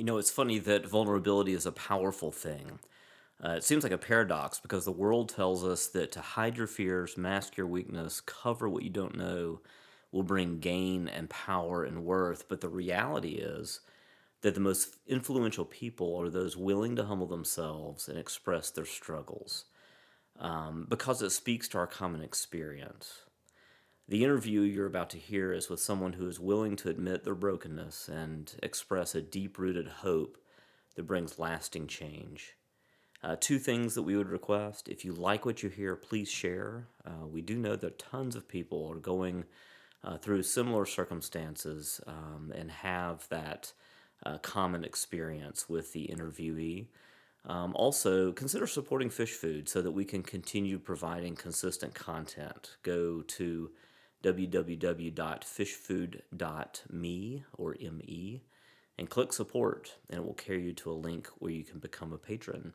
You know, it's funny that vulnerability is a powerful thing. Uh, it seems like a paradox because the world tells us that to hide your fears, mask your weakness, cover what you don't know will bring gain and power and worth. But the reality is that the most influential people are those willing to humble themselves and express their struggles um, because it speaks to our common experience. The interview you're about to hear is with someone who is willing to admit their brokenness and express a deep rooted hope that brings lasting change. Uh, two things that we would request if you like what you hear, please share. Uh, we do know that tons of people are going uh, through similar circumstances um, and have that uh, common experience with the interviewee. Um, also, consider supporting Fish Food so that we can continue providing consistent content. Go to www.fishfood.me or me and click support, and it will carry you to a link where you can become a patron.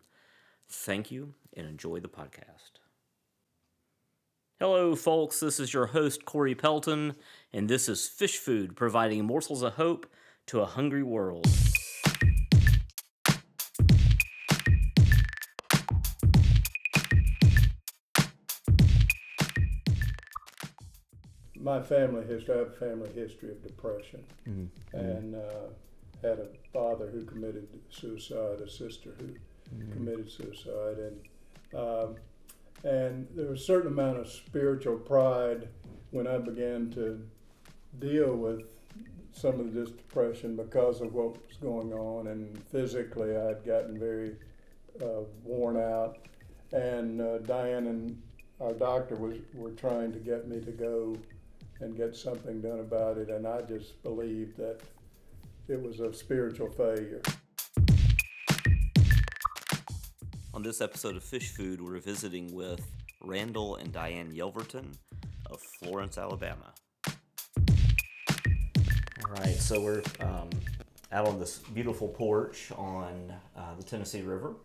Thank you and enjoy the podcast. Hello, folks. This is your host, Corey Pelton, and this is Fish Food, providing morsels of hope to a hungry world. My family history, I have a family history of depression, Mm-hmm. and uh, had a father who committed suicide, a sister who committed suicide, and um, and there was a certain amount of spiritual pride when I began to deal with some of this depression because of what was going on, and physically I had gotten very uh, worn out, and uh, Diane and our doctor was were trying to get me to go and get something done about it, and I just believed that it was a spiritual failure. On this episode of Fish Food, we're visiting with Randall and Diane Yelverton of Florence, Alabama. All right, so we're um, out on this beautiful porch on uh, the Tennessee River,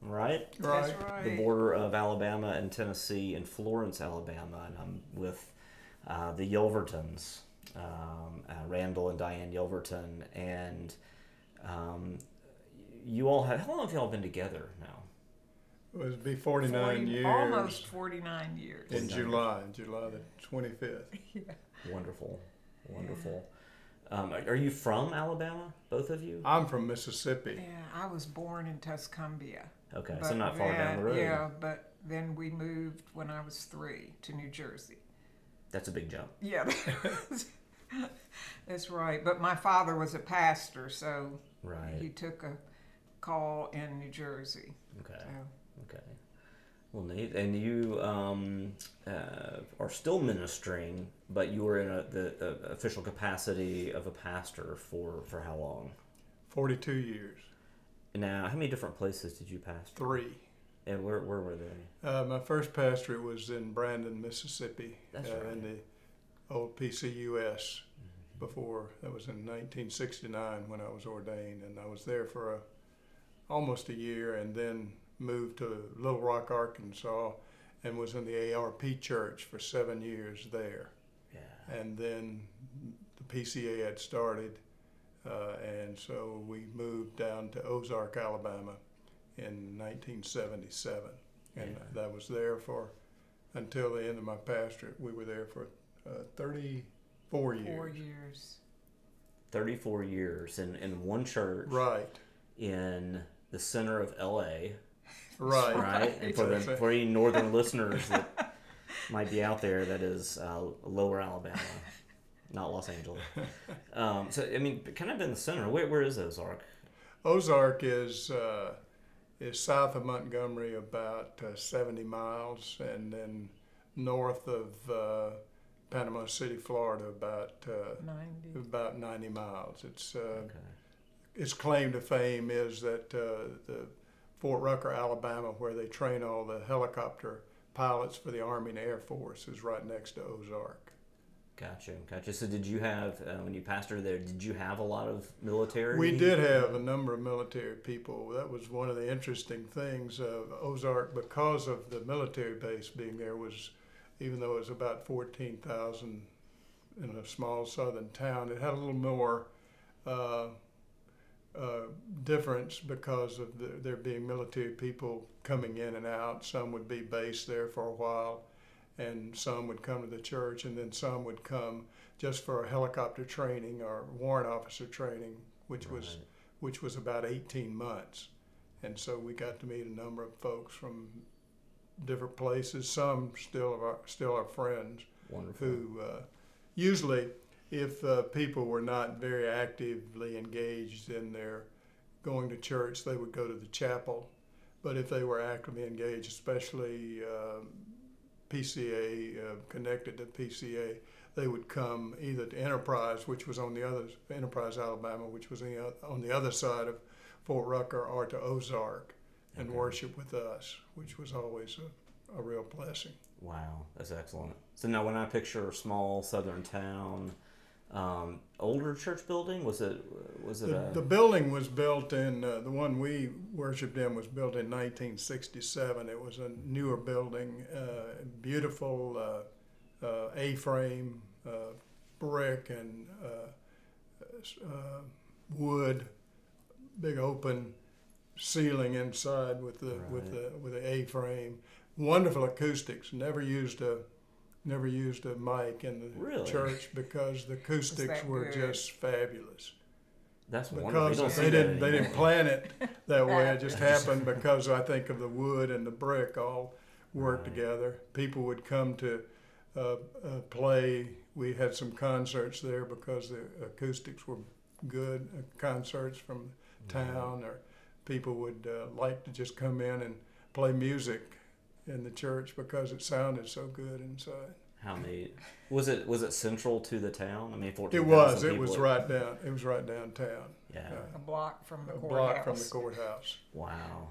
right? Right. The border of Alabama and Tennessee in Florence, Alabama, and I'm with uh, the Yelvertons, um, uh, Randall and Diane Yelverton, and um, you all have. How long have y'all been together now? It was be 49 40 years Almost 49 years. in July, in July the 25th. yeah. Wonderful, wonderful. Um, are are you from Alabama, both of you? I'm from Mississippi. Yeah, I was born in Tuscumbia. Okay, so not far down the road. Yeah, but then we moved when I was three to New Jersey. That's a big jump. Yeah, that's right. But my father was a pastor, so he took a call in New Jersey. Okay. So, Okay. Well, Nate, and you um, uh, are still ministering, but you were in a, the uh, official capacity of a pastor for for how long? 42 years. Now, how many different places did you pastor? Three. And where where were they? Uh, my first pastorate was in Brandon, Mississippi, That's uh, right. in the old PCUS. Before that was in 1969 when I was ordained, and I was there for a, almost a year, and then moved to Little Rock, Arkansas, and was in the ARP church for seven years there. Yeah. and then the PCA had started, uh, and so we moved down to Ozark, Alabama, in 1977, and Yeah. that was there for until the end of my pastorate. We were there for uh, 34 years. four years. Thirty four years in in one church Right, in the center of L.A. right, right? And for the for any northern listeners that might be out there, that is uh, Lower Alabama, not Los Angeles. Um, so I mean, kind of in the center. Where where is Ozark? Ozark is uh, is south of Montgomery, about uh, 70 miles, and then north of uh, Panama City, Florida, about uh, 90. about 90 miles. It's uh, Okay. its claim to fame is that uh, the Fort Rucker, Alabama, where they train all the helicopter pilots for the Army and Air Force, is right next to Ozark. Gotcha, gotcha. So did you have uh, when you pastored there? Did you have a lot of military? We did have a number of military people. That was one of the interesting things of Ozark because of the military base being there was, even though it was about 14,000 in a small southern town, it had a little more uh, uh, difference because of the, there being military people coming in and out. Some would be based there for a while, and some would come to the church, and then some would come just for a helicopter training or warrant officer training, which was which was about 18 months. And so we got to meet a number of folks from different places. Some still are still are friends Wonderful. who uh, usually, if uh, people were not very actively engaged in their going to church, they would go to the chapel. But if they were actively engaged, especially um PCA, uh, connected to PCA, they would come either to Enterprise, which was on the other Enterprise, Alabama, which was on the, on the other side of Fort Rucker, or to Ozark, and Okay. worship with us, which was always a, a real blessing. Wow, that's excellent. So now, when I picture a small southern town, um, older church building, was it was it The, a the building was built in, uh, the one we worshiped in was built in 1967. It was a newer building, uh, beautiful uh, uh, A frame, uh, brick, and uh, uh, wood, big open ceiling inside with the with the with the A frame. Wonderful acoustics. Never used a never used a mic in the Really? church because the acoustics were good? just fabulous that's because don't they didn't they didn't plan it that way. It just Just- happened because I think of the wood and the brick all worked Right. together. People would come to uh, uh, play. We had some concerts there because the acoustics were good. Uh, concerts from town, or people would uh, like to just come in and play music in the church because it sounded so good inside. How neat was it? Was it central to the town? I mean, fourteen. It was. It was right down. It was right downtown. Yeah. A block from the A courthouse. block from the courthouse. Wow.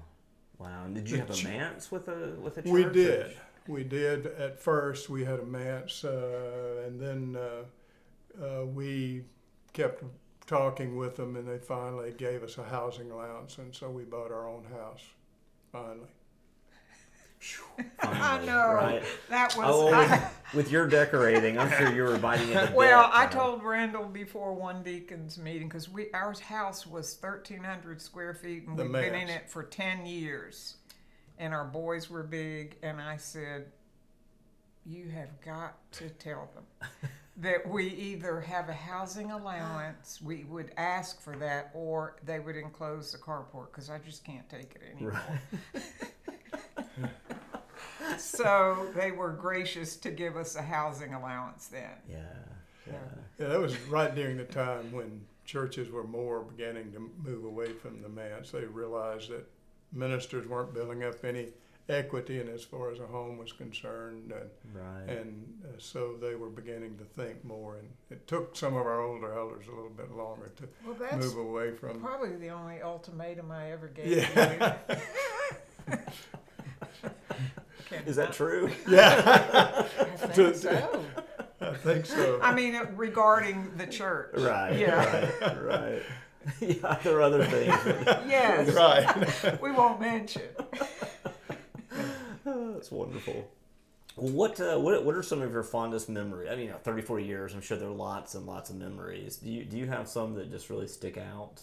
Wow. And did you The have a ch- manse with a with a church? We did. We did. At first, we had a manse, uh, and then uh, uh, we kept talking with them, and they finally gave us a housing allowance, and so we bought our own house. Finally, I know. Right. That was. Oh, I- with, with your decorating, I'm sure you were biting into. well, debt, I told Randall before one deacons meeting because we our house was thirteen hundred square feet and The we've been in it for ten years, and our boys were big, and I said, "You have got to tell them." That we either have a housing allowance, we would ask for that, or they would enclose the carport because I just can't take it anymore. So they were gracious to give us a housing allowance then. Yeah. Yeah. yeah, that was right during the time when churches were more beginning to move away from the manse. They realized that ministers weren't building up any equity, and as far as a home was concerned, and Right. and uh, so they were beginning to think more. And it took some of our older elders a little bit longer to Well, that's move away from. probably the only ultimatum I ever gave Yeah. you. Can- Is that true? Yeah, I think so. I think so. I mean, uh, regarding the church. Right. Yeah. Right. Right. yeah. There are other things. Yes. right. We won't mention. That's wonderful. What uh, what what are some of your fondest memories? I mean, you know, 34 years. I'm sure there are lots and lots of memories. Do you do you have some that just really stick out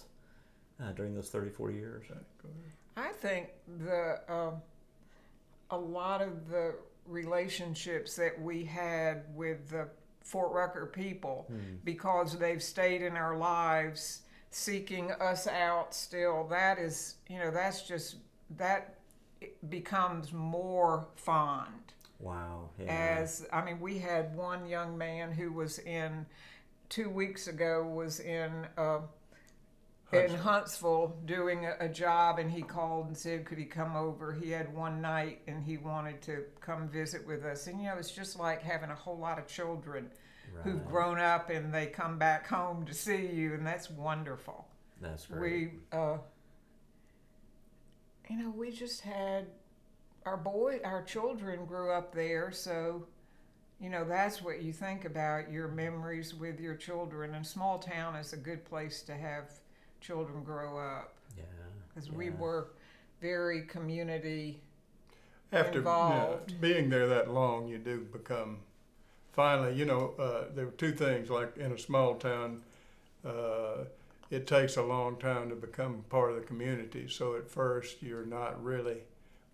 uh, during those 34 years? I think the um, a lot of the relationships that we had with the Fort Rucker people, because they've stayed in our lives, seeking us out. Still, that is, you know, that's just that becomes more fond Wow. Yeah. as I mean, we had one young man who was in two weeks ago was in uh, in Huntsville doing a, a job, and he called and said, "Could he come over?" He had one night, and he wanted to come visit with us. And you know, it's just like having a whole lot of children who've grown up and they come back home to see you, and that's wonderful That's great. we uh you know we just had our boy our children grew up there so you know that's what you think about your memories with your children and small town is a good place to have children grow up yeah. because we were very community After yeah, Involved. being there that long, you do become. Finally, you know, uh, there were two things. Like in a small town, uh, it takes a long time to become part of the community. So at first, you're not really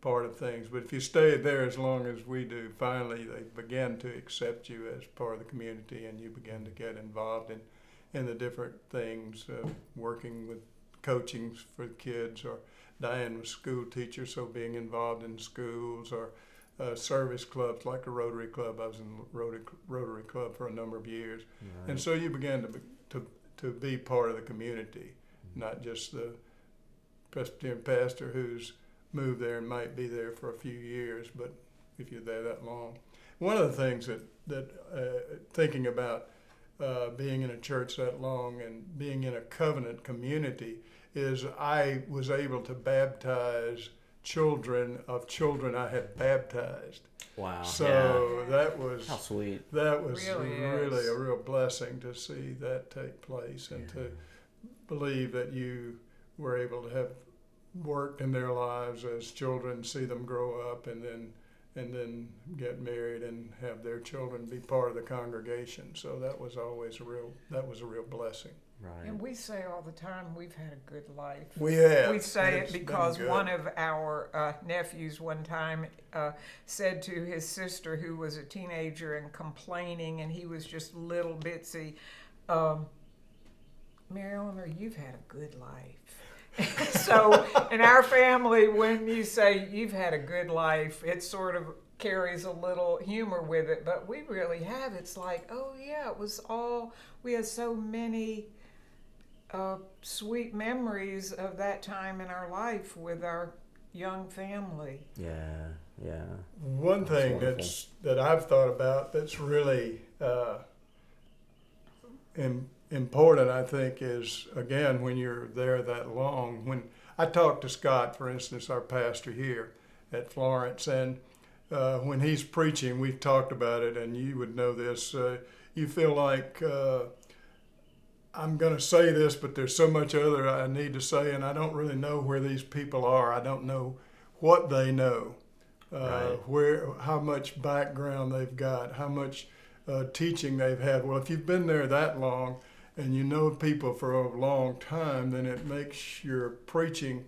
part of things. But if you stay there as long as we do, finally they begin to accept you as part of the community, and you begin to get involved in in the different things, uh, working with coaching for kids, or Diane was a school teacher, so being involved in schools or uh, service clubs like a Rotary Club. I was in Rotary, Rotary Club for a number of years, Right. and so you began to be, to to be part of the community, not just the Presbyterian pastor who's moved there and might be there for a few years, but if you're there that long. One of the things that that uh, thinking about uh, being in a church that long and being in a covenant community is I was able to baptize children of children I had baptized. wow. So Yeah. that was. How sweet. that was Really really a real blessing to see that take place and to believe that you were able to have worked in their lives as children, see them grow up, and then and then get married and have their children be part of the congregation. So that was always a real that was a real blessing. Right. And we say all the time we've had a good life. We have. We say It's it because one of our uh, nephews one time uh, said to his sister, who was a teenager and complaining, and he was just little bitsy, um, Mary Eleanor, you've had a good life. so in our family, when you say you've had a good life, it sort of carries a little humor with it, but we really have. It's like, oh yeah, it was all we had so many uh, sweet memories of that time in our life with our young family. Yeah. Yeah. One thing wonderful. that's that I've thought about that's really uh, im- important, I think, is again when you're there that long. When I talked to Scott, for instance, our pastor here at Florence, and uh, when he's preaching, we've talked about it, and you would know this. Uh, you feel like uh, I'm going to say this, but there's so much other I need to say, and I don't really know where these people are. I don't know what they know uh, Right. where how much background they've got, how much uh, teaching they've had. Well, if you've been there that long and you know people for a long time, then it makes your preaching.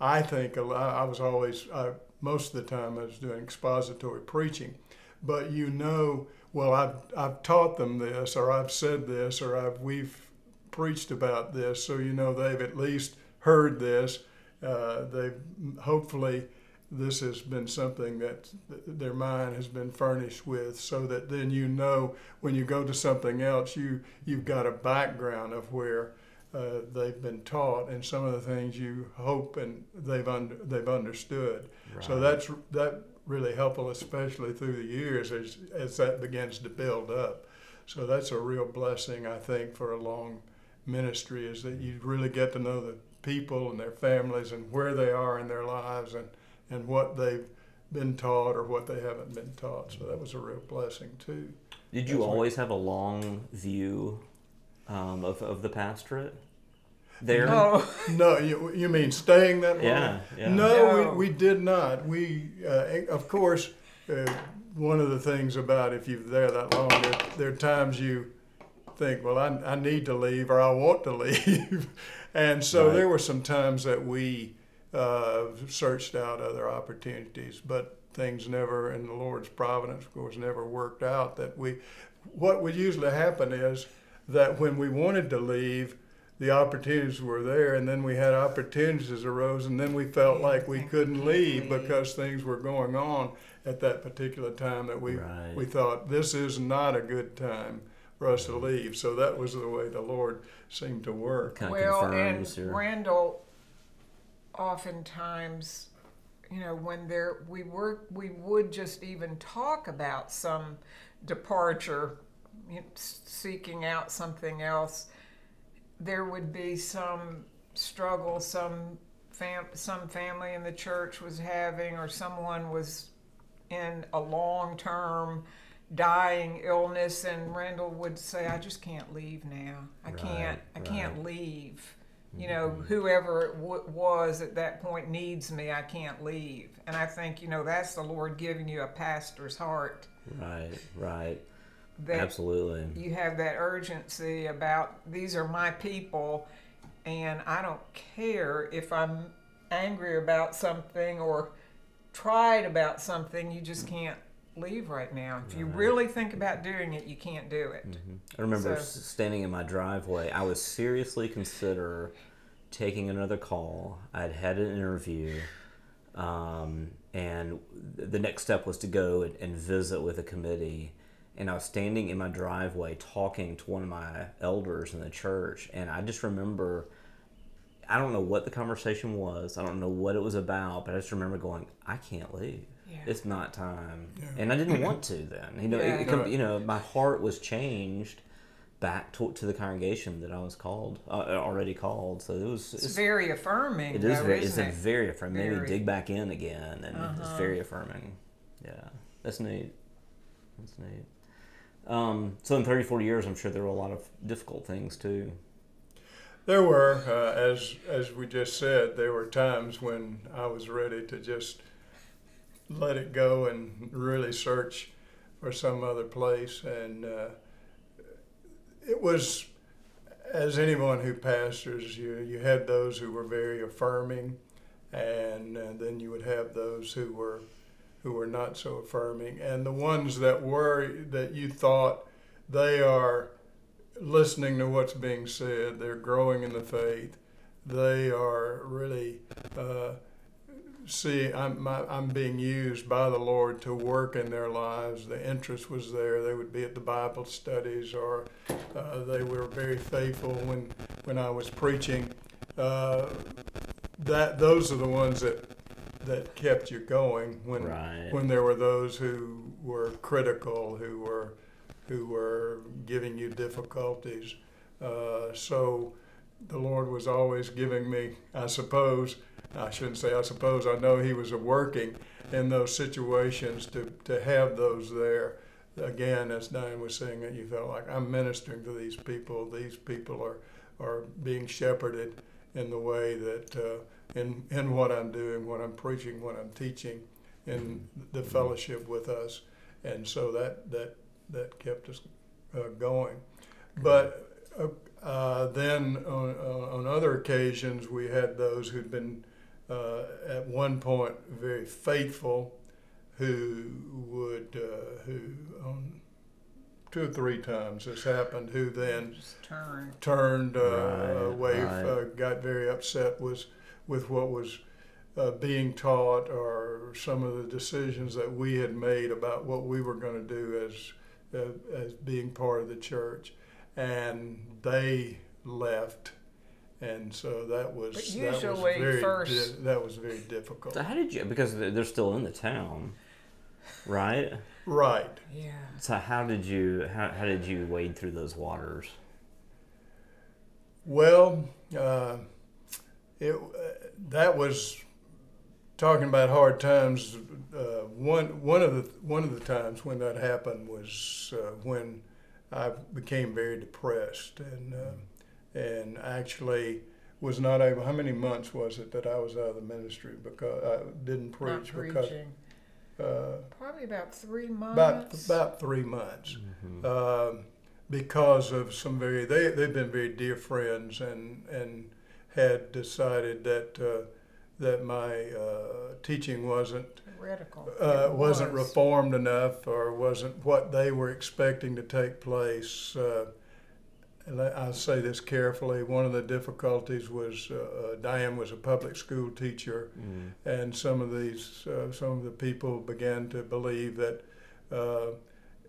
I think I was always I, most of the time I was doing expository preaching, but you know, well, I've I've taught them this, or I've said this, or I've we've preached about this, so you know they've at least heard this. Uh, they've hopefully this has been something that their mind has been furnished with so that then you know when you go to something else you you've got a background of where uh, they've been taught and some of the things you hope and they've under, they've understood. So that's that really helpful especially through the years as as that begins to build up. So that's a real blessing I think for a long ministry is that you really get to know the people and their families and where they are in their lives and and what they've been taught or what they haven't been taught. So that was a real blessing too. Did you That's right. always have a long view um, of, of the pastorate there? Oh, No, you, you mean staying that long? Yeah, yeah. No, No. We, we did not. We, uh, of course, uh, one of the things about if you're there that long, there, there are times you think, well, I, I need to leave or I want to leave. and so Right. there were some times that we uh, searched out other opportunities, but things never, in the Lord's providence, of course, never worked out. That we, what would usually happen is that when we wanted to leave, the opportunities were there, and then we had opportunities arose, and then we felt like we couldn't leave because things were going on at that particular time that we Right. we thought this is not a good time for us to leave. So that was the way the Lord seemed to work. Kind of well, and your. Randall, oftentimes, you know, when there we were, we would just even talk about some departure, you know, seeking out something else. There would be some struggle, some fam- some family in the church was having, or someone was in a long term dying illness and Randall would say I just can't leave now. I can't I Right, can't leave. You know, mm-hmm. whoever it w- was at that point needs me. I can't leave. And I think, you know, that's the Lord giving you a pastor's heart Right, right. that Absolutely. you have that urgency about these are my people and I don't care if I'm angry about something or tried about something, you just can't leave right now. If you really think about doing it, you can't do it. I remember So- standing in my driveway. I was seriously consider taking another call. I'd had an interview, um, and the next step was to go and, and visit with a committee. And I was standing in my driveway talking to one of my elders in the church, and I just remember. I don't know what the conversation was. I don't know what it was about, but I just remember going, "I can't leave. Yeah. It's not time." And I didn't want to then. You know, it- Yeah. it com- you know, my heart was changed back to, to the congregation that I was called, uh, already called. So it was. It's It's, very affirming, it is though, very. It's isn't a it? very affirming. Maybe dig back in again, and it's Uh-huh. very affirming. Yeah, that's neat. That's neat. Um, so in 30, 40 years, I'm sure there were a lot of difficult things too. There were, uh, as as we just said, there were times when I was ready to just let it go and really search for some other place. And uh, it was, as anyone who pastors, you you had those who were very affirming, and, uh then you would have those who were who were not so affirming, and the ones that were that you thought they are listening to what's being said. They're growing in the faith. They are really uh, see. I'm my, I'm being used by the Lord to work in their lives. The interest was there. They would be at the Bible studies, or uh, they were very faithful when when I was preaching. Uh, that those are the ones that that kept you going when Right. when there were those who were critical, who were who were giving you difficulties. Uh, so the Lord was always giving me, I suppose, I shouldn't say I suppose, I know He was working in those situations to, to have those there. Again, as Diane was saying, that you felt like I'm ministering to these people. These people are, are being shepherded in the way that, uh, in, in what I'm doing, what I'm preaching, what I'm teaching, in the fellowship with us. And so that, that that kept us uh, going. But uh, uh, then on, uh, on other occasions, we had those who'd been uh, at one point very faithful, who would, uh, who on two or three times this happened, who then Just turn. turned uh, Right, away, right. uh, got very upset was with what was uh, being taught or some of the decisions that we had made about what we were going to do as uh, as being part of the church, and they left, and so that was But that was very first- di- that was very difficult. So how did you? Because they're they're still in the town, right? Right. Yeah. So how did you? How, how did you wade through those waters? Well, uh, it uh, that was talking about hard times. Uh, one one of the one of the times when that happened was uh, when I became very depressed and uh, and actually was not able. How many months was it that I was out of the ministry because I didn't Not preach because uh, Probably about three months. about about three months um, because of some very they they've been very dear friends and and had decided that uh, that my uh, teaching wasn't Theoretical. uh, It wasn't was. reformed enough or wasn't what they were expecting to take place. Uh, I- I'll say this carefully. One of the difficulties was uh, uh, Diane was a public school teacher, and some of these uh, some of the people began to believe that uh,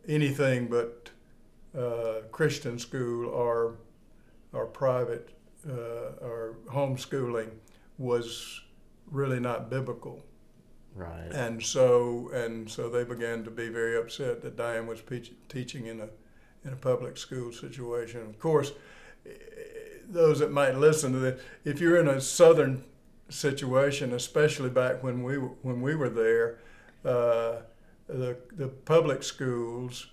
anything but uh, Christian school or or private uh, or homeschooling was really not biblical. Right. And so and so they began to be very upset that Diane was peach, teaching in a in a public school situation. Of course, those that might listen to this, if you're in a southern situation, especially back when we when we were there, uh, the the public schools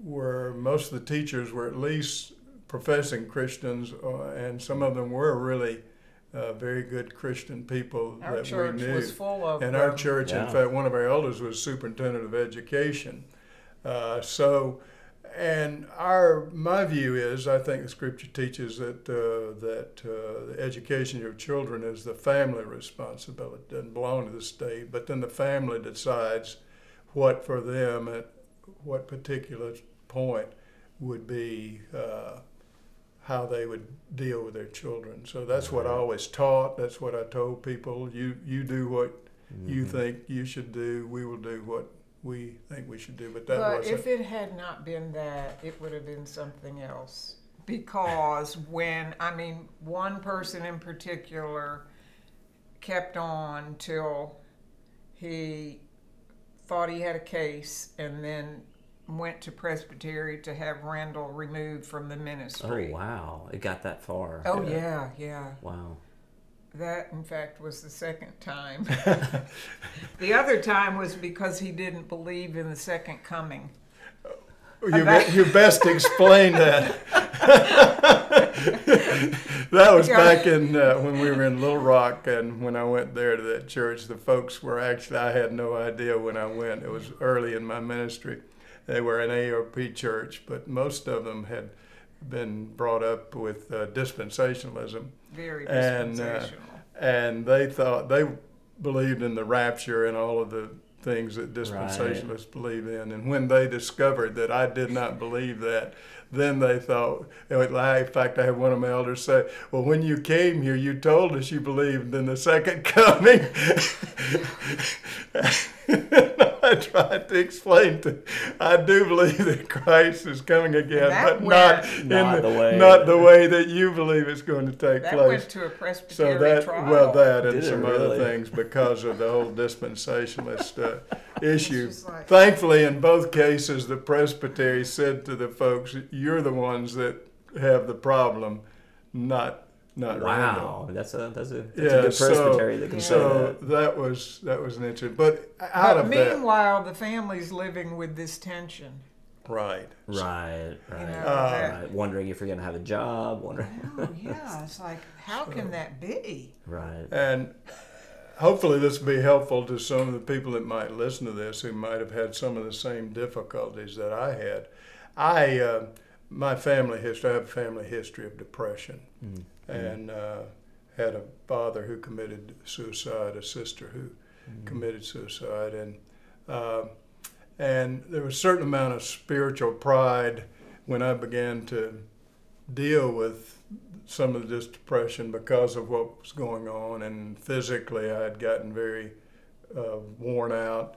were most of the teachers were at least professing Christians, uh, and some of them were really uh, very good Christian people Our that church we knew. was full of And our them. church, in fact, one of our elders was superintendent of education. Uh, so, and our my view is I think the scripture teaches that uh, that uh, the education of your children is the family responsibility. It doesn't belong to the state, but then the family decides what for them at what particular point would be uh, how they would deal with their children. So that's what I always taught. That's what I told people. You you do what you mm-hmm. think you should do. We will do what we think we should do. But that But wasn't. if it had not been that, it would have been something else. Because when, I mean, one person in particular kept on till he thought he had a case and then went to Presbytery to have Randall removed from the ministry. Oh wow, it got that far. Oh, yeah, yeah. Wow. That, in fact, was the second time. the other time was because he didn't believe in the second coming. You, be, you best explain that. that was back in uh, when we were in Little Rock, and when I went there to that church, the folks were actually I had no idea when I went. It was early in my ministry. They were an ARP church, but most of them had been brought up with uh, dispensationalism, Very And, uh, dispensational. and they thought they believed in the rapture and all of the things that dispensationalists believe in. And when they discovered that I did not believe that, then they thought, in fact, I had one of my elders say, Well, when you came here, you told us you believed in the second coming. I tried to explain to, I do believe that Christ is coming again, That but not, in Not the, the way not that- the way that you believe it's going to take that place. went to a So Presbyterian that, trial. well, that and Did it some other things because of the whole dispensationalist uh, issue. like- Thankfully, in both cases, the presbytery said to the folks, "You're the ones that have the problem, not not Randall." Wow, that's a that's a that's Yeah, a good so- presbytery that can say So that. that was that was an interesting. But out But of that, meanwhile, the family's living with this tension. right? Right, right, know, Uh, right. Wondering if you're gonna have a job. Wondering. Oh, yeah. It's like, how can that be? right. And hopefully, this will be helpful to some of the people that might listen to this who might have had some of the same difficulties that I had. I, uh, my family history, I have a family history of depression, and uh, had a father who committed suicide, a sister who committed suicide, and uh, and there was a certain amount of spiritual pride when I began to deal with some of this depression because of what was going on, and physically I had gotten very uh, worn out.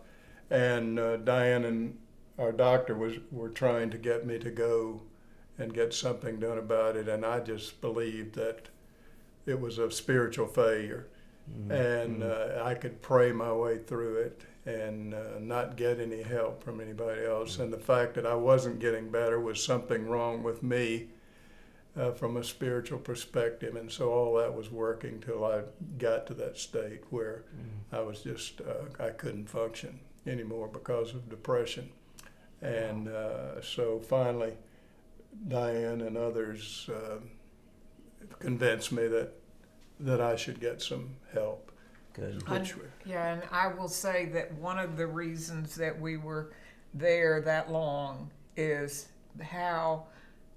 And uh, Diane and our doctor was were trying to get me to go and get something done about it, and I just believed that it was a spiritual failure, and uh, I could pray my way through it and uh, not get any help from anybody else. And the fact that I wasn't getting better was something wrong with me uh, from a spiritual perspective, and so all that was working till I got to that state where I was just uh, I couldn't function anymore because of depression, and uh, so finally, Diane and others uh, convinced me that that I should get some help. Good. Which, Yeah, and I will say that one of the reasons that we were there that long is how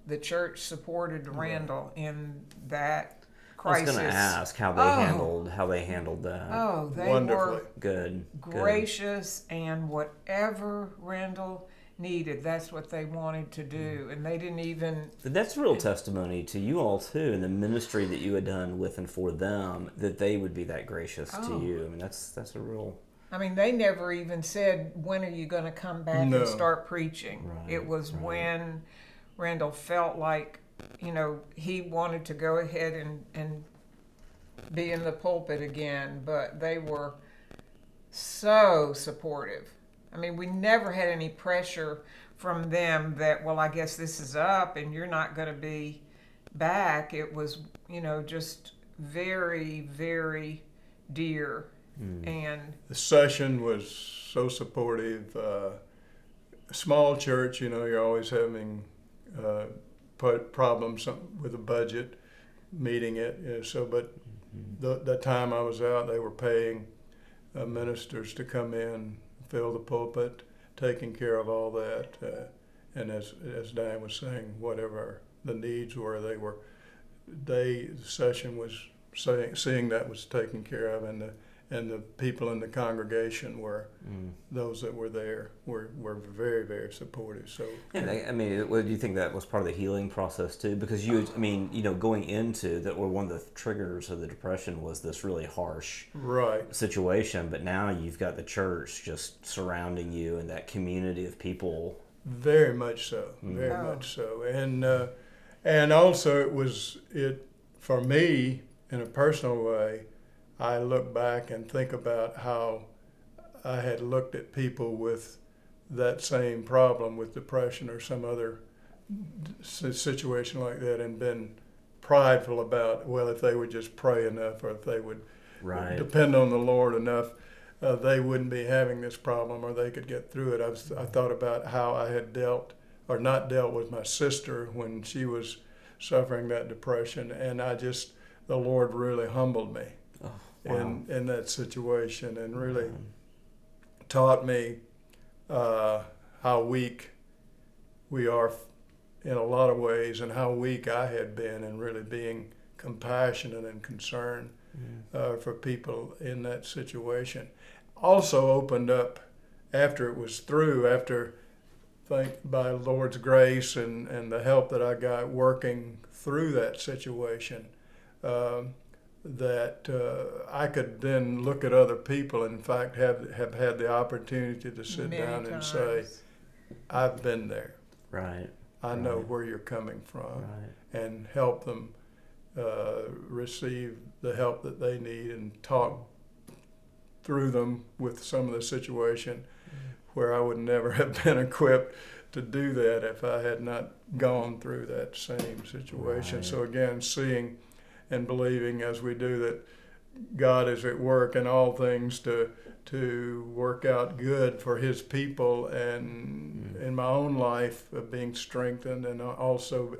the church supported Randall in that crisis. I was gonna ask how they Oh. handled how they handled that. Oh, they Wonderfully. were Good. good. gracious and whatever Randall needed, that's what they wanted to do. Mm-hmm. And they didn't even That's real testimony to you all too, and the ministry that you had done with and for them, that they would be that gracious Oh. to you. I mean, that's that's a real I mean, they never even said, when are you going to come back No. and start preaching? Right, it was right. when Randall felt like, you know, he wanted to go ahead and, and be in the pulpit again, but they were so supportive. I mean, we never had any pressure from them that, well, I guess this is up and you're not going to be back. It was, you know, just very, very dear. And the session was so supportive. Uh, small church, you know, you're always having uh, problems with the budget, meeting it. You know, so, but the, the time I was out, they were paying uh, ministers to come in, fill the pulpit, taking care of all that. Uh, and as as Diane was saying, whatever the needs were, they were. They the session was saying seeing that was taken care of, and the and the people in the congregation were Mm. those that were there were, were very very supportive. So And I, I mean, what do you think that was part of the healing process too? Because you, I mean, you know, going into that, were one of the triggers of the depression was this really harsh right, situation. But now you've got the church just surrounding you and that community of people. very much so, very Oh. much so, and uh, and also it was it for me in a personal way. I look back and think about how I had looked at people with that same problem with depression or some other situation like that and been prideful about well if they would just pray enough or if they would Right. depend on the Lord enough, uh, they wouldn't be having this problem or they could get through it. I, was, I thought about how I had dealt or not dealt with my sister when she was suffering that depression, and I just, the Lord really humbled me Oh, wow. in, in that situation and really taught me uh, how weak we are in a lot of ways and how weak I had been in really being compassionate and concerned uh, for people in that situation. Also opened up after it was through, after thank by Lord's grace and, and the help that I got working through that situation, um, that uh, I could then look at other people. And in fact, have have had the opportunity to sit Many down and say, "I've been there. Right. I know where you're coming from." Right. and help them uh, receive the help that they need and talk through them with some of the situation where I would never have been equipped to do that if I had not gone through that same situation. Right. So again, seeing and believing as we do that God is at work in all things to to work out good for His people, and mm-hmm. in my own life of being strengthened, and also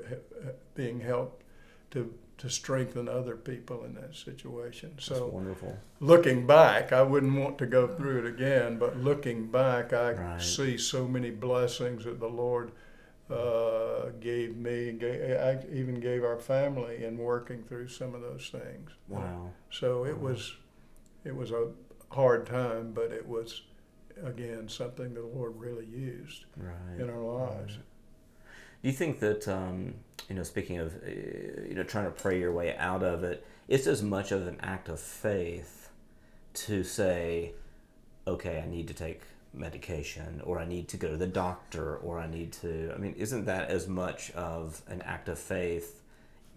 being helped to to strengthen other people in that situation. That's So wonderful. looking back, I wouldn't want to go through it again, but looking back, I Right. see so many blessings that the Lord uh, gave me, gave, I even gave our family in working through some of those things. Wow. So it Wow. was, it was a hard time, but it was, again, something that the Lord really used Right. in our lives. Do you think that um, you know, speaking of uh, you know, trying to pray your way out of it, it's as much of an act of faith to say, okay, I need to take medication, or I need to go to the doctor, or I need to. I mean, isn't that as much of an act of faith?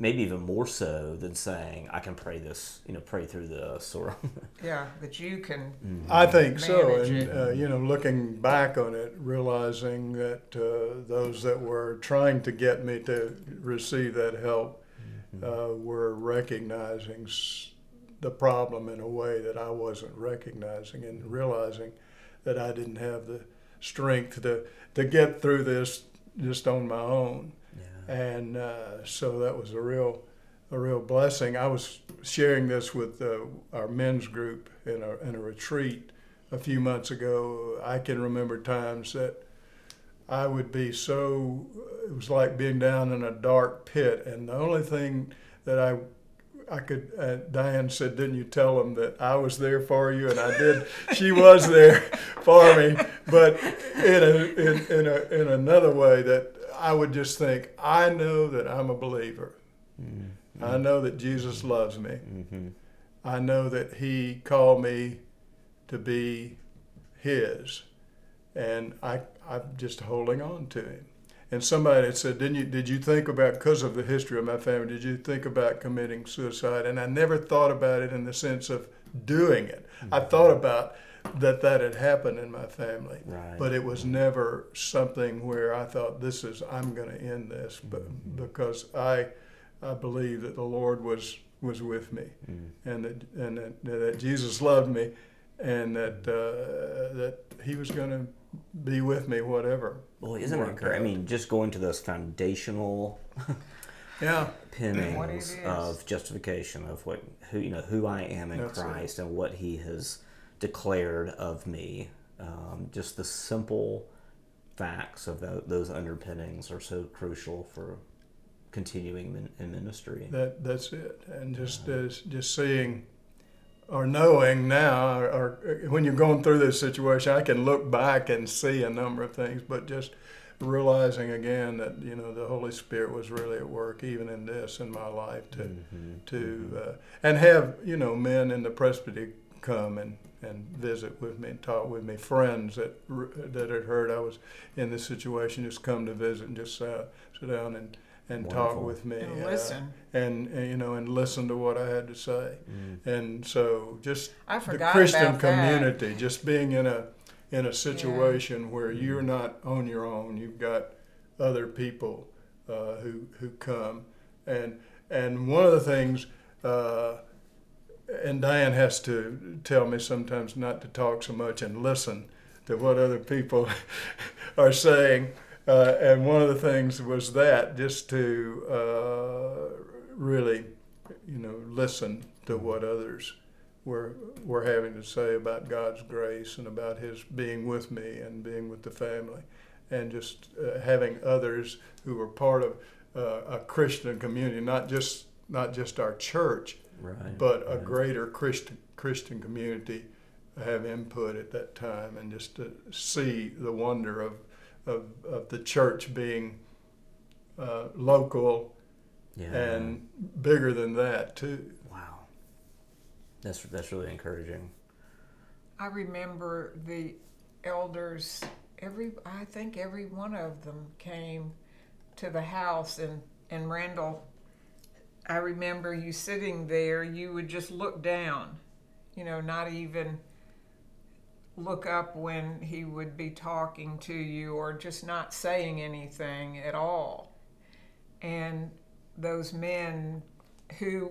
Maybe even more so than saying I can pray this, you know, pray through this, or Yeah, that you can. I think so, and uh, you know, looking back on it, realizing that uh, those that were trying to get me to receive that help uh, were recognizing s- the problem in a way that I wasn't recognizing, and realizing that I didn't have the strength to to get through this just on my own yeah, and uh, so that was a real a real blessing. I was sharing this with uh, our men's group in a in a retreat a few months ago. I can remember times that I would be so it was like being down in a dark pit, and the only thing that I I could. Uh, Diane said, "Didn't you tell them that I was there for you?" And I did. she was there for me, but in a in, in a in another way that I would just think, I know that I'm a believer. I know that Jesus loves me. mm-hmm. I know that He called me to be His, and I I'm just holding on to Him. And somebody had said, "Didn't you? Did you think about because of the history of my family? Did you think about committing suicide?" And I never thought about it in the sense of doing it. I mm-hmm. thought about that that had happened in my family, Right. but it was never something where I thought, "This is I'm going to end this," but mm-hmm. because I I believe that the Lord was was with me, mm. and that and that, that Jesus loved me, and that uh, that He was going to be with me, whatever. Well, isn't it great? I mean, just going to those foundational Yeah, pinnings of justification of what who you know who I am in That's it. Christ and what He has declared of me. Um, just the simple facts of tho- those underpinnings are so crucial for continuing in ministry. That that's it, and just uh, just seeing or knowing now, or, or when you're going through this situation, I can look back and see a number of things, but just realizing again that you know the Holy Spirit was really at work even in this in my life to Mm-hmm. to uh, and have you know men in the presbytery come and and visit with me and talk with me friends that that had heard I was in this situation just come to visit and just uh, sit down and and talk with me And uh, listen. and, and you know and listen to what I had to say Mm. and so just I the Christian about that. community just being in a in a situation where you're not on your own you've got other people uh, who who come and and one of the things uh, and Diane has to tell me sometimes not to talk so much and listen to what other people are saying. Uh, and one of the things was that just to uh, really, you know, listen to what others were were having to say about God's grace and about His being with me and being with the family, and just uh, having others who were part of uh, a Christian community, not just not just our church, Right. but a greater Christian Christian community have input at that time, and just to see the wonder of of, of the church being uh, local yeah. and bigger than that too. wow. That's that's really encouraging. I remember the elders. Every I think every one of them came to the house and and Randall. I remember you sitting there. You would just look down, you know, not even look up when he would be talking to you, or just not saying anything at all. And those men who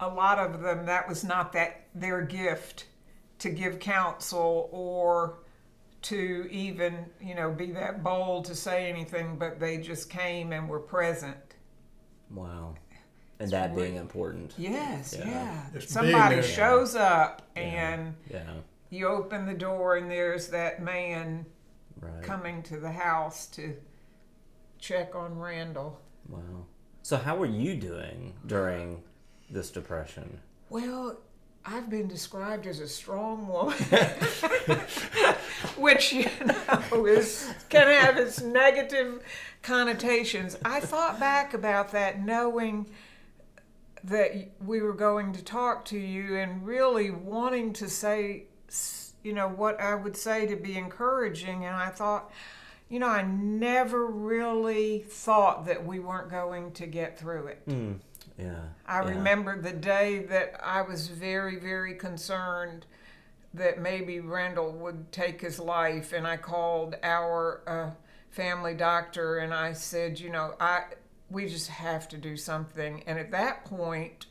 a lot of them that was not that their gift to give counsel or to even you know be that bold to say anything but they just came and were present Wow. And that re- being important. yes Yeah. yeah, somebody shows up Yeah. and Yeah. You open the door and there's that man Right. coming to the house to check on randall Wow. So how were you doing during this depression? Well, I've been described as a strong woman, which you know is can have its negative connotations. I thought back about that, knowing that we were going to talk to you, and really wanting to say, you know, what I would say to be encouraging. And I thought, you know, I never really thought that we weren't going to get through it. Mm. Yeah. I yeah. remember the day that I was very, very concerned that maybe Randall would take his life, and I called our uh, family doctor and I said, you know, I we just have to do something. And at that point,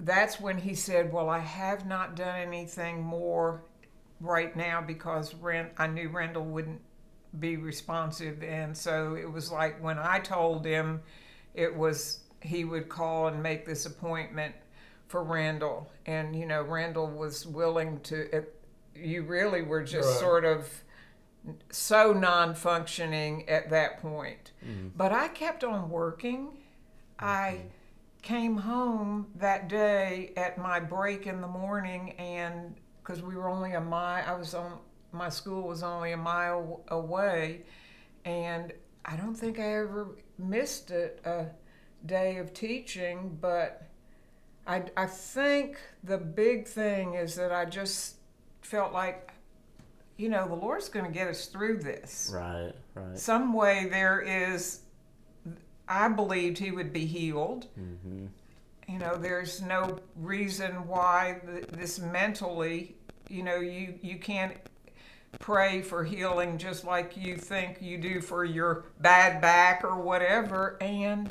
that's when he said, well, I have not done anything more right now because Rand, I knew Randall wouldn't be responsive, and so it was like when I told him, it was he would call and make this appointment for Randall, and you know Randall was willing to. It, you really were just Right. sort of so non-functioning at that point. Mm-hmm. But I kept on working. I mm-hmm. Came home that day at my break in the morning, and because we were only a mile, I was on my school was only a mile away, and I don't think I ever missed it a day of teaching. But I, I think the big thing is that I just felt like, you know, the Lord's going to get us through this Right. Right. some way there is i believed he would be healed. Mm-hmm. you know there's no reason why th- this mentally you know you you can't pray for healing just like you think you do for your bad back or whatever. And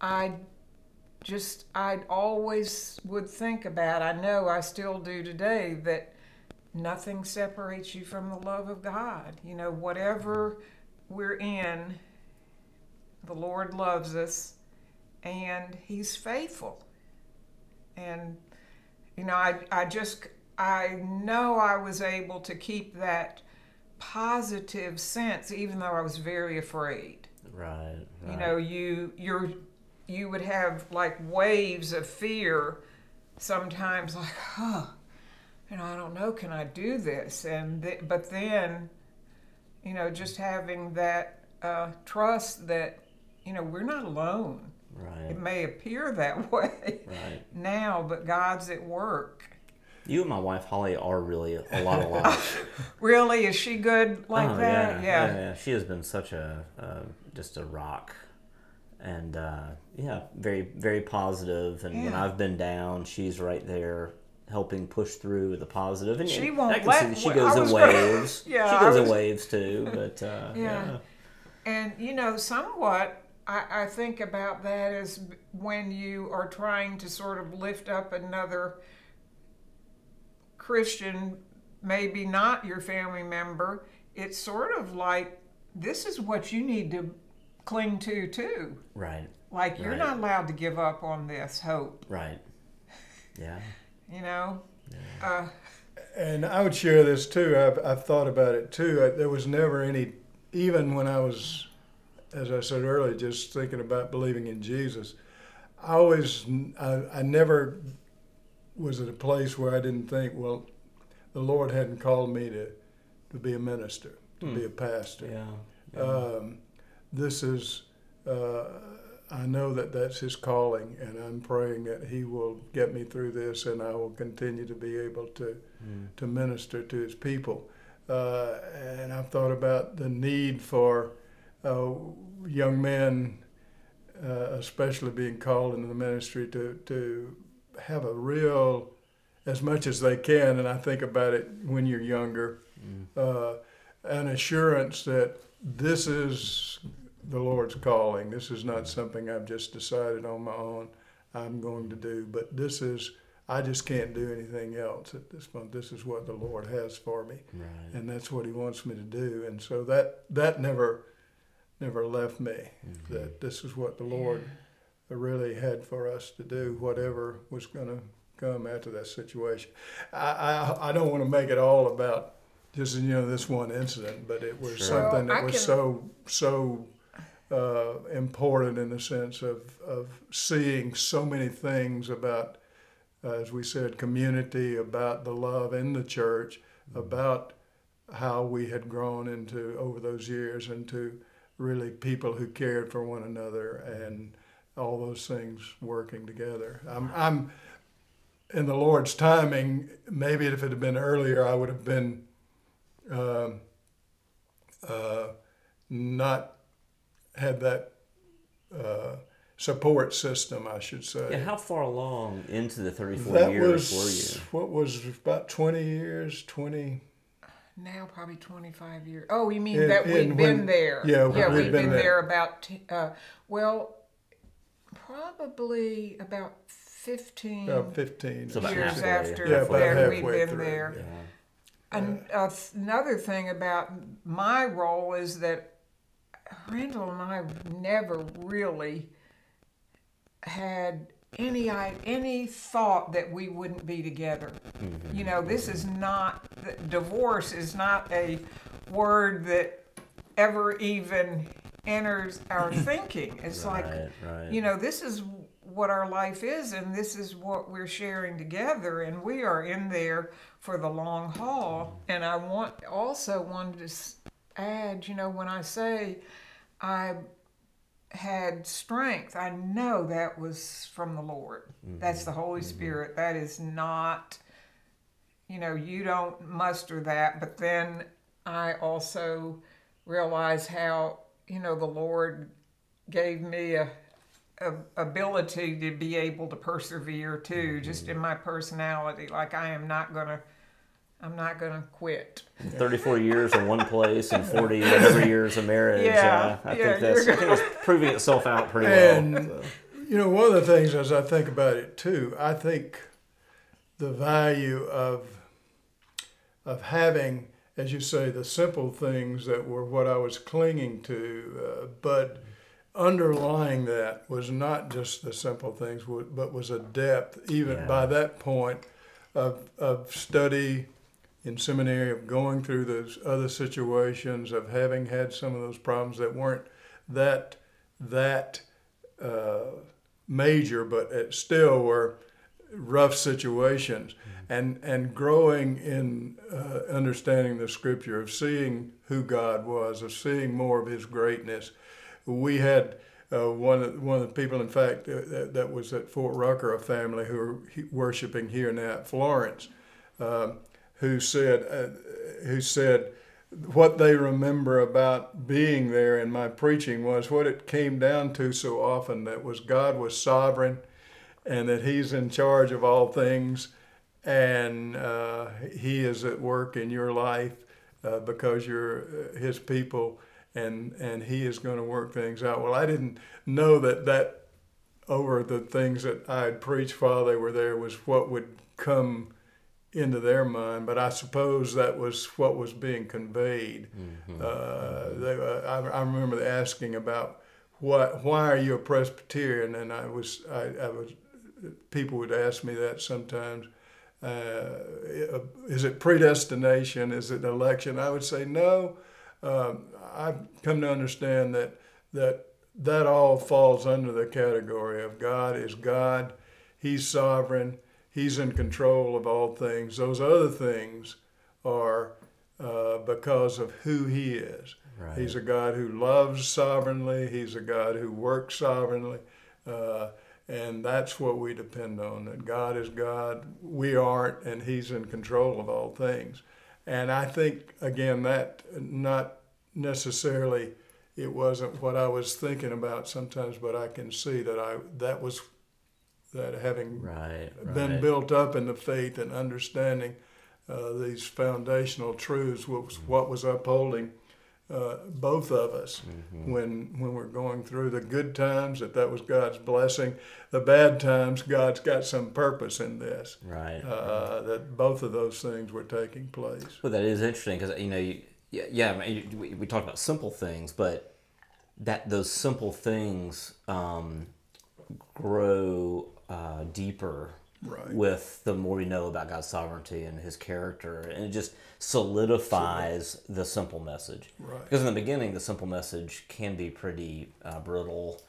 i just i always would think about i know i still do today that nothing separates you from the love of god. You know whatever we're in the lord loves us and he's faithful and you know i, I just i know i was able to keep that positive sense, even though I was very afraid. Right. right. You know, you you're you would have like waves of fear sometimes like, huh, you know, I don't know, can I do this? And th- but then, you know, just having that uh, trust that, you know, we're not alone. Right. It may appear that way Right. now, but God's at work. You and my wife Holly are really a lot alike. Really, is she good like Oh, that? Yeah, yeah, yeah. She has been such a uh, just a rock, and uh, yeah, very very positive. And when I've been down, she's right there helping push through the positive. And She won't let- she goes in was gonna- waves. Yeah, she goes in waves too. But uh, Yeah. yeah. And you know, somewhat, I, I think about that as when you are trying to sort of lift up another Christian, maybe not your family member. It's sort of like this is what you need to cling to too. right, Like you're Right. not allowed to give up on this hope. right, yeah, You know. Uh, And I would share this too. I've, I've thought about it too. I, there was never any, even when I was, as I said earlier, just thinking about believing in Jesus, I always, I, I never was at a place where I didn't think, well, the Lord hadn't called me to, to be a minister, to be a pastor. yeah, Um, this is, uh, I know that that's His calling, and I'm praying that He will get me through this, and I will continue to be able to to minister to His people. Uh, and I've thought about the need for uh, young men, uh, especially being called into the ministry, to to have a real, as much as they can. And I think about it when you're younger, uh, an assurance that this is the Lord's calling. This is not something I've just decided on my own I'm going to do, but this is, I just can't do anything else at this point. This is what the Lord has for me, right, and that's what He wants me to do. And so that, that never, never left me, that this is what the Lord really had for us to do, whatever was going to come after that situation. I, I, I don't want to make it all about just, you know, this one incident, but it was Sure. something Well, I that was can- so, so uh, important in the sense of, of seeing so many things about, uh, as we said, community, about the love in the church, about how we had grown into over those years into really people who cared for one another and all those things working together. I'm, I'm in the Lord's timing. Maybe if it had been earlier, I would have been um, uh, not had that uh, support system, I should say. yeah. How far along into the thirty-four that years was were you? what was about twenty years, twenty. Now probably 25 years. Oh, you mean In- that we've been when- there? yeah, yeah, we'd we've been been there. there about t- uh, well, probably about 15 About fifteen. So about years halfway. after Yeah, about that we've been through, there. Yeah. And uh, another thing about my role is that Randall and I never really had any any thought that we wouldn't be together. Mm-hmm. You know, this is not divorce is not a word that ever even enters our thinking. It's like Right, right. you know, this is what our life is, and this is what we're sharing together, and we are in there for the long haul. Mm-hmm. And I want also wanted to add, you know, when I say I had strength, I know that was from the Lord. Mm-hmm. That's the Holy mm-hmm. Spirit. That is not, you know, you don't muster that, but then I also realize how, you know, the Lord gave me a, a ability to be able to persevere too, just in mm-hmm. my personality. Like I am not gonna, I'm not gonna quit. 34 years in one place and 40 whatever years of marriage. Yeah, uh, I, yeah, think that's, you're I think it's proving itself out pretty well. And you know, one of the things as I think about it too, I think the value of of having, as you say, the simple things that were what I was clinging to, uh, but underlying that was not just the simple things, but was a depth, even Yeah. by that point, of of study, in seminary, of going through those other situations, of having had some of those problems that weren't that that uh, major, but it still were rough situations, and and growing in uh, understanding the Scripture, of seeing who God was, of seeing more of His greatness. We had. Uh, one of one of the people, in fact, uh, that, that, was at Fort Rucker, a family who are worshiping here now at Florence, um, who said, uh, who said, what they remember about being there in my preaching was what it came down to so often that was God was sovereign and that He's in charge of all things, and uh, He is at work in your life uh, because you're uh, His people, and and He is going to work things out. Well, I didn't know that that over the things that I had preached while they were there was what would come into their mind, but I suppose that was what was being conveyed. Mm-hmm. Uh, they, uh, I, I, remember asking about what, why are you a Presbyterian, and I was, I, I was people would ask me that sometimes. Uh, is it predestination? Is it election? I would say no. Um, I've come to understand that that that all falls under the category of God is God. He's sovereign. He's in control of all things. Those other things are uh, because of who He is. Right. He's a God who loves sovereignly. He's a God who works sovereignly. Uh, and that's what we depend on that God is God, we aren't, and He's in control of all things. And I think, again, that not necessarily it wasn't what I was thinking about sometimes, but I can see that I that was that having right, been right. built up in the faith and understanding uh, these foundational truths was what was upholding uh, both of us mm-hmm. when when we're going through the good times that that was God's blessing the bad times God's got some purpose in this right, uh, right. that both of those things were taking place well that is interesting because you know you, yeah, yeah I mean, we, we talked about simple things but that those simple things um, grow uh, deeper right. with the more we know about God's sovereignty and His character, and it just solidifies the simple message. Right. Because in the beginning, the simple message can be pretty uh, brittle,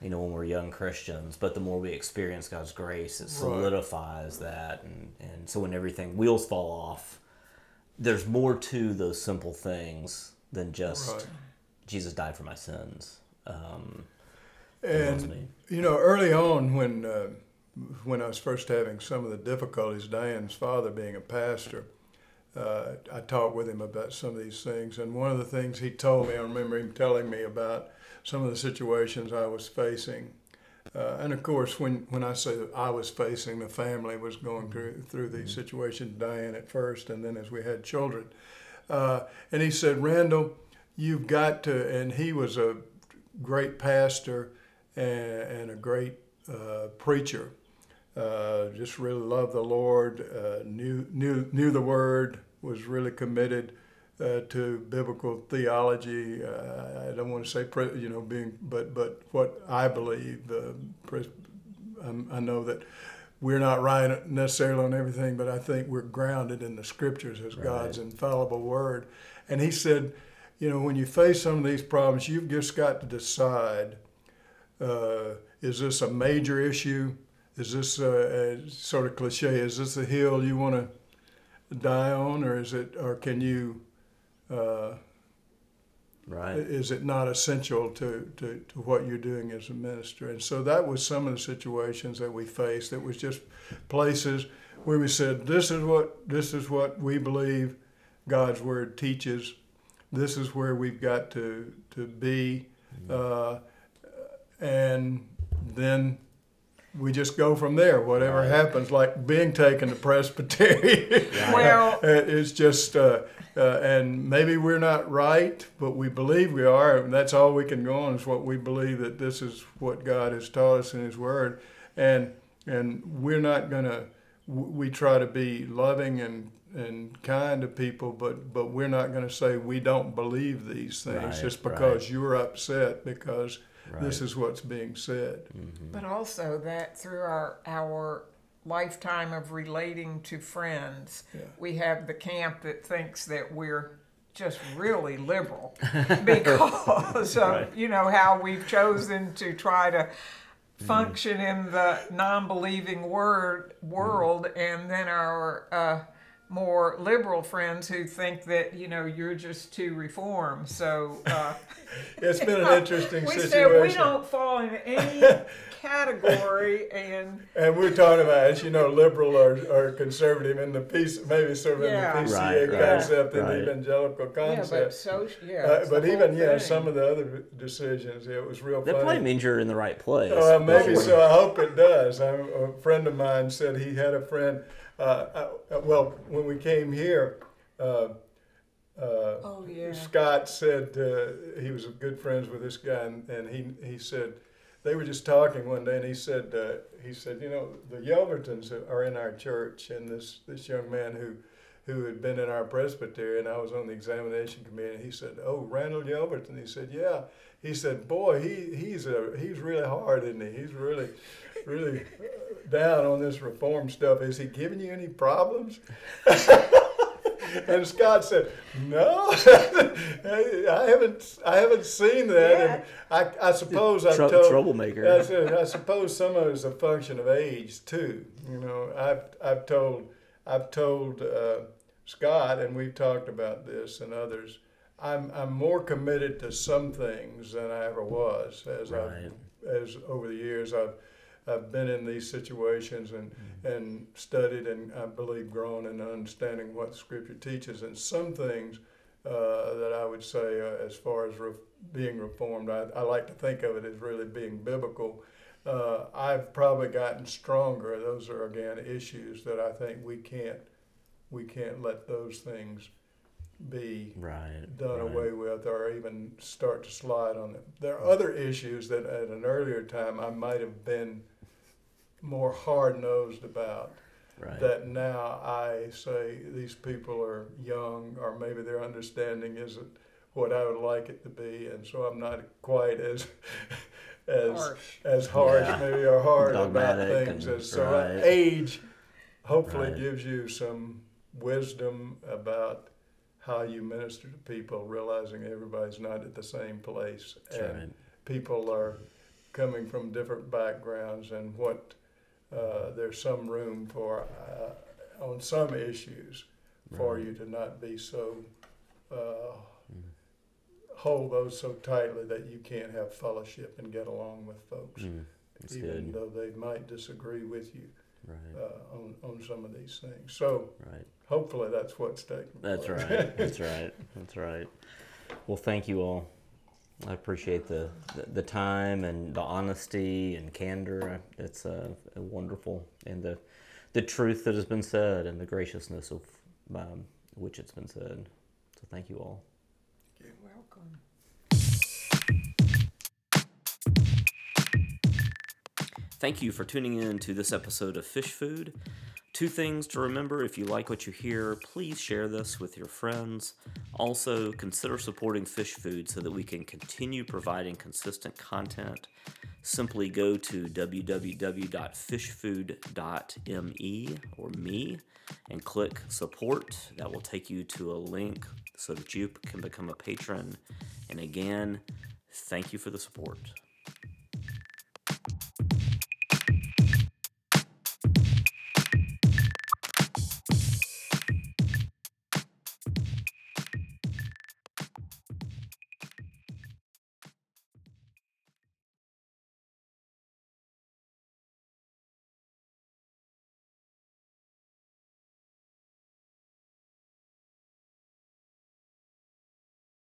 you know, when we're young Christians. But the more we experience God's grace, it solidifies right. that, and and so when everything wheels fall off, there's more to those simple things than just. Jesus died for my sins. Um, and you know, early on when uh, when I was first having some of the difficulties, Diane's father being a pastor, uh, I talked with him about some of these things. And one of the things he told me, I remember him telling me about some of the situations I was facing. Uh, and of course, when, when I say that I was facing, the family was going through, through these mm-hmm. situations, Diane at first, and then as we had children. Uh, and he said, Randall, you've got to, and he was a great pastor and, and a great uh, preacher. Uh, just really loved the Lord, uh, knew, knew, knew the Word, was really committed uh, to biblical theology. Uh, I don't want to say, you know, being, but, but what I believe, uh, I know that we're not right necessarily on everything, but I think we're grounded in the Scriptures as right. God's infallible Word. And he said, you know, when you face some of these problems, you've just got to decide is this a major issue? is this a, a, sort of cliche? Is this a hill you want to die on, or is it, or can you? Uh, right. Is it not essential to, to, to what you're doing as a minister? And so that was some of the situations that we faced. It was just places where we said, "This is what this is what we believe God's word teaches. This is where we've got to to be," mm-hmm. uh, and then we just go from there. Whatever right. happens, like being taken to Presbyterian. well, it's just, uh, uh, and maybe we're not right, but we believe we are, and that's all we can go on is what we believe that this is what God has taught us in His Word, and and we're not gonna. We try to be loving and and kind to people, but but we're not going to say we don't believe these things right, just because right. you're upset because Right. This is what's being said. Mm-hmm. But also that through our our lifetime of relating to friends, we have the camp that thinks that we're just really liberal because of Right. you know how we've chosen to try to function in the non-believing word world and then our uh, more liberal friends who think that you know you're just too reform so uh, It's been an interesting we situation. said we don't fall in any category and And we're talking about, as you know, liberal or, or conservative in the peace, maybe sort of Yeah. in the PCA Right, right, concept and right. evangelical yeah but concept. so yeah uh, but even yeah, thing. some of the other decisions, it was real That funny. probably means you're in the right place. Uh, maybe so. I hope it does. I, a friend of mine said he had a friend. Uh, uh, well, when we came here, uh, uh, oh yeah Scott said uh, he was good friends with this guy, and, and he he said they were just talking one day, and he said uh, he said you know the Yelvertons are in our church, and this this young man who who had been in our presbytery, and I was on the examination committee, and he said, "Oh, Randall Yelverton." He said, "Yeah." He said, "Boy, he he's a he's really hard, isn't he? He's really." Really uh, down on this reform stuff. Is he giving you any problems? And Scott said, "No, I haven't. I haven't seen that. And I, I suppose I Trou- told troublemaker. I, said, I suppose some of it's a function of age too. You know, I've I've told I've told uh, Scott, and we've talked about this and others. I'm I'm more committed to some things than I ever was as Right. I as over the years I've I've been in these situations and, and studied and I believe grown in understanding what Scripture teaches. And some things uh, that I would say, uh, as far as re- being reformed, I, I like to think of it as really being biblical. Uh, I've probably gotten stronger. Those are again issues that I think we can't we can't let those things be right. done right. away with or even start to slide on them. There are other issues that at an earlier time I might have been more hard nosed about Right. that now I say these people are young or maybe their understanding isn't what I would like it to be and so I'm not quite as as Harsh. as harsh Yeah. maybe or hard about things and- as so right. age hopefully Right. gives you some wisdom about how you minister to people, realizing everybody's not at the same place, That's and right. people are coming from different backgrounds, and what uh, there's some room for uh, on some issues for Right. you to not be so uh, hold those so tightly that you can't have fellowship and get along with folks, Mm, even good. though they might disagree with you Right. uh, on on some of these things. So Right. Hopefully that's what's taking That's place. right. That's right. That's right. Well, thank you all. I appreciate the, the, the time and the honesty and candor. I- It's uh, wonderful, and the the truth that has been said and the graciousness of um, which it's been said. So thank you all. You're welcome Thank you for tuning in to this episode of Fish Food. Two things to remember if you like what you hear, please share this with your friends. Also, consider supporting Fish Food so that we can continue providing consistent content. Simply go to www.fishfood.me or me and click support. That will take you to a link so that you can become a patron. And again, thank you for the support.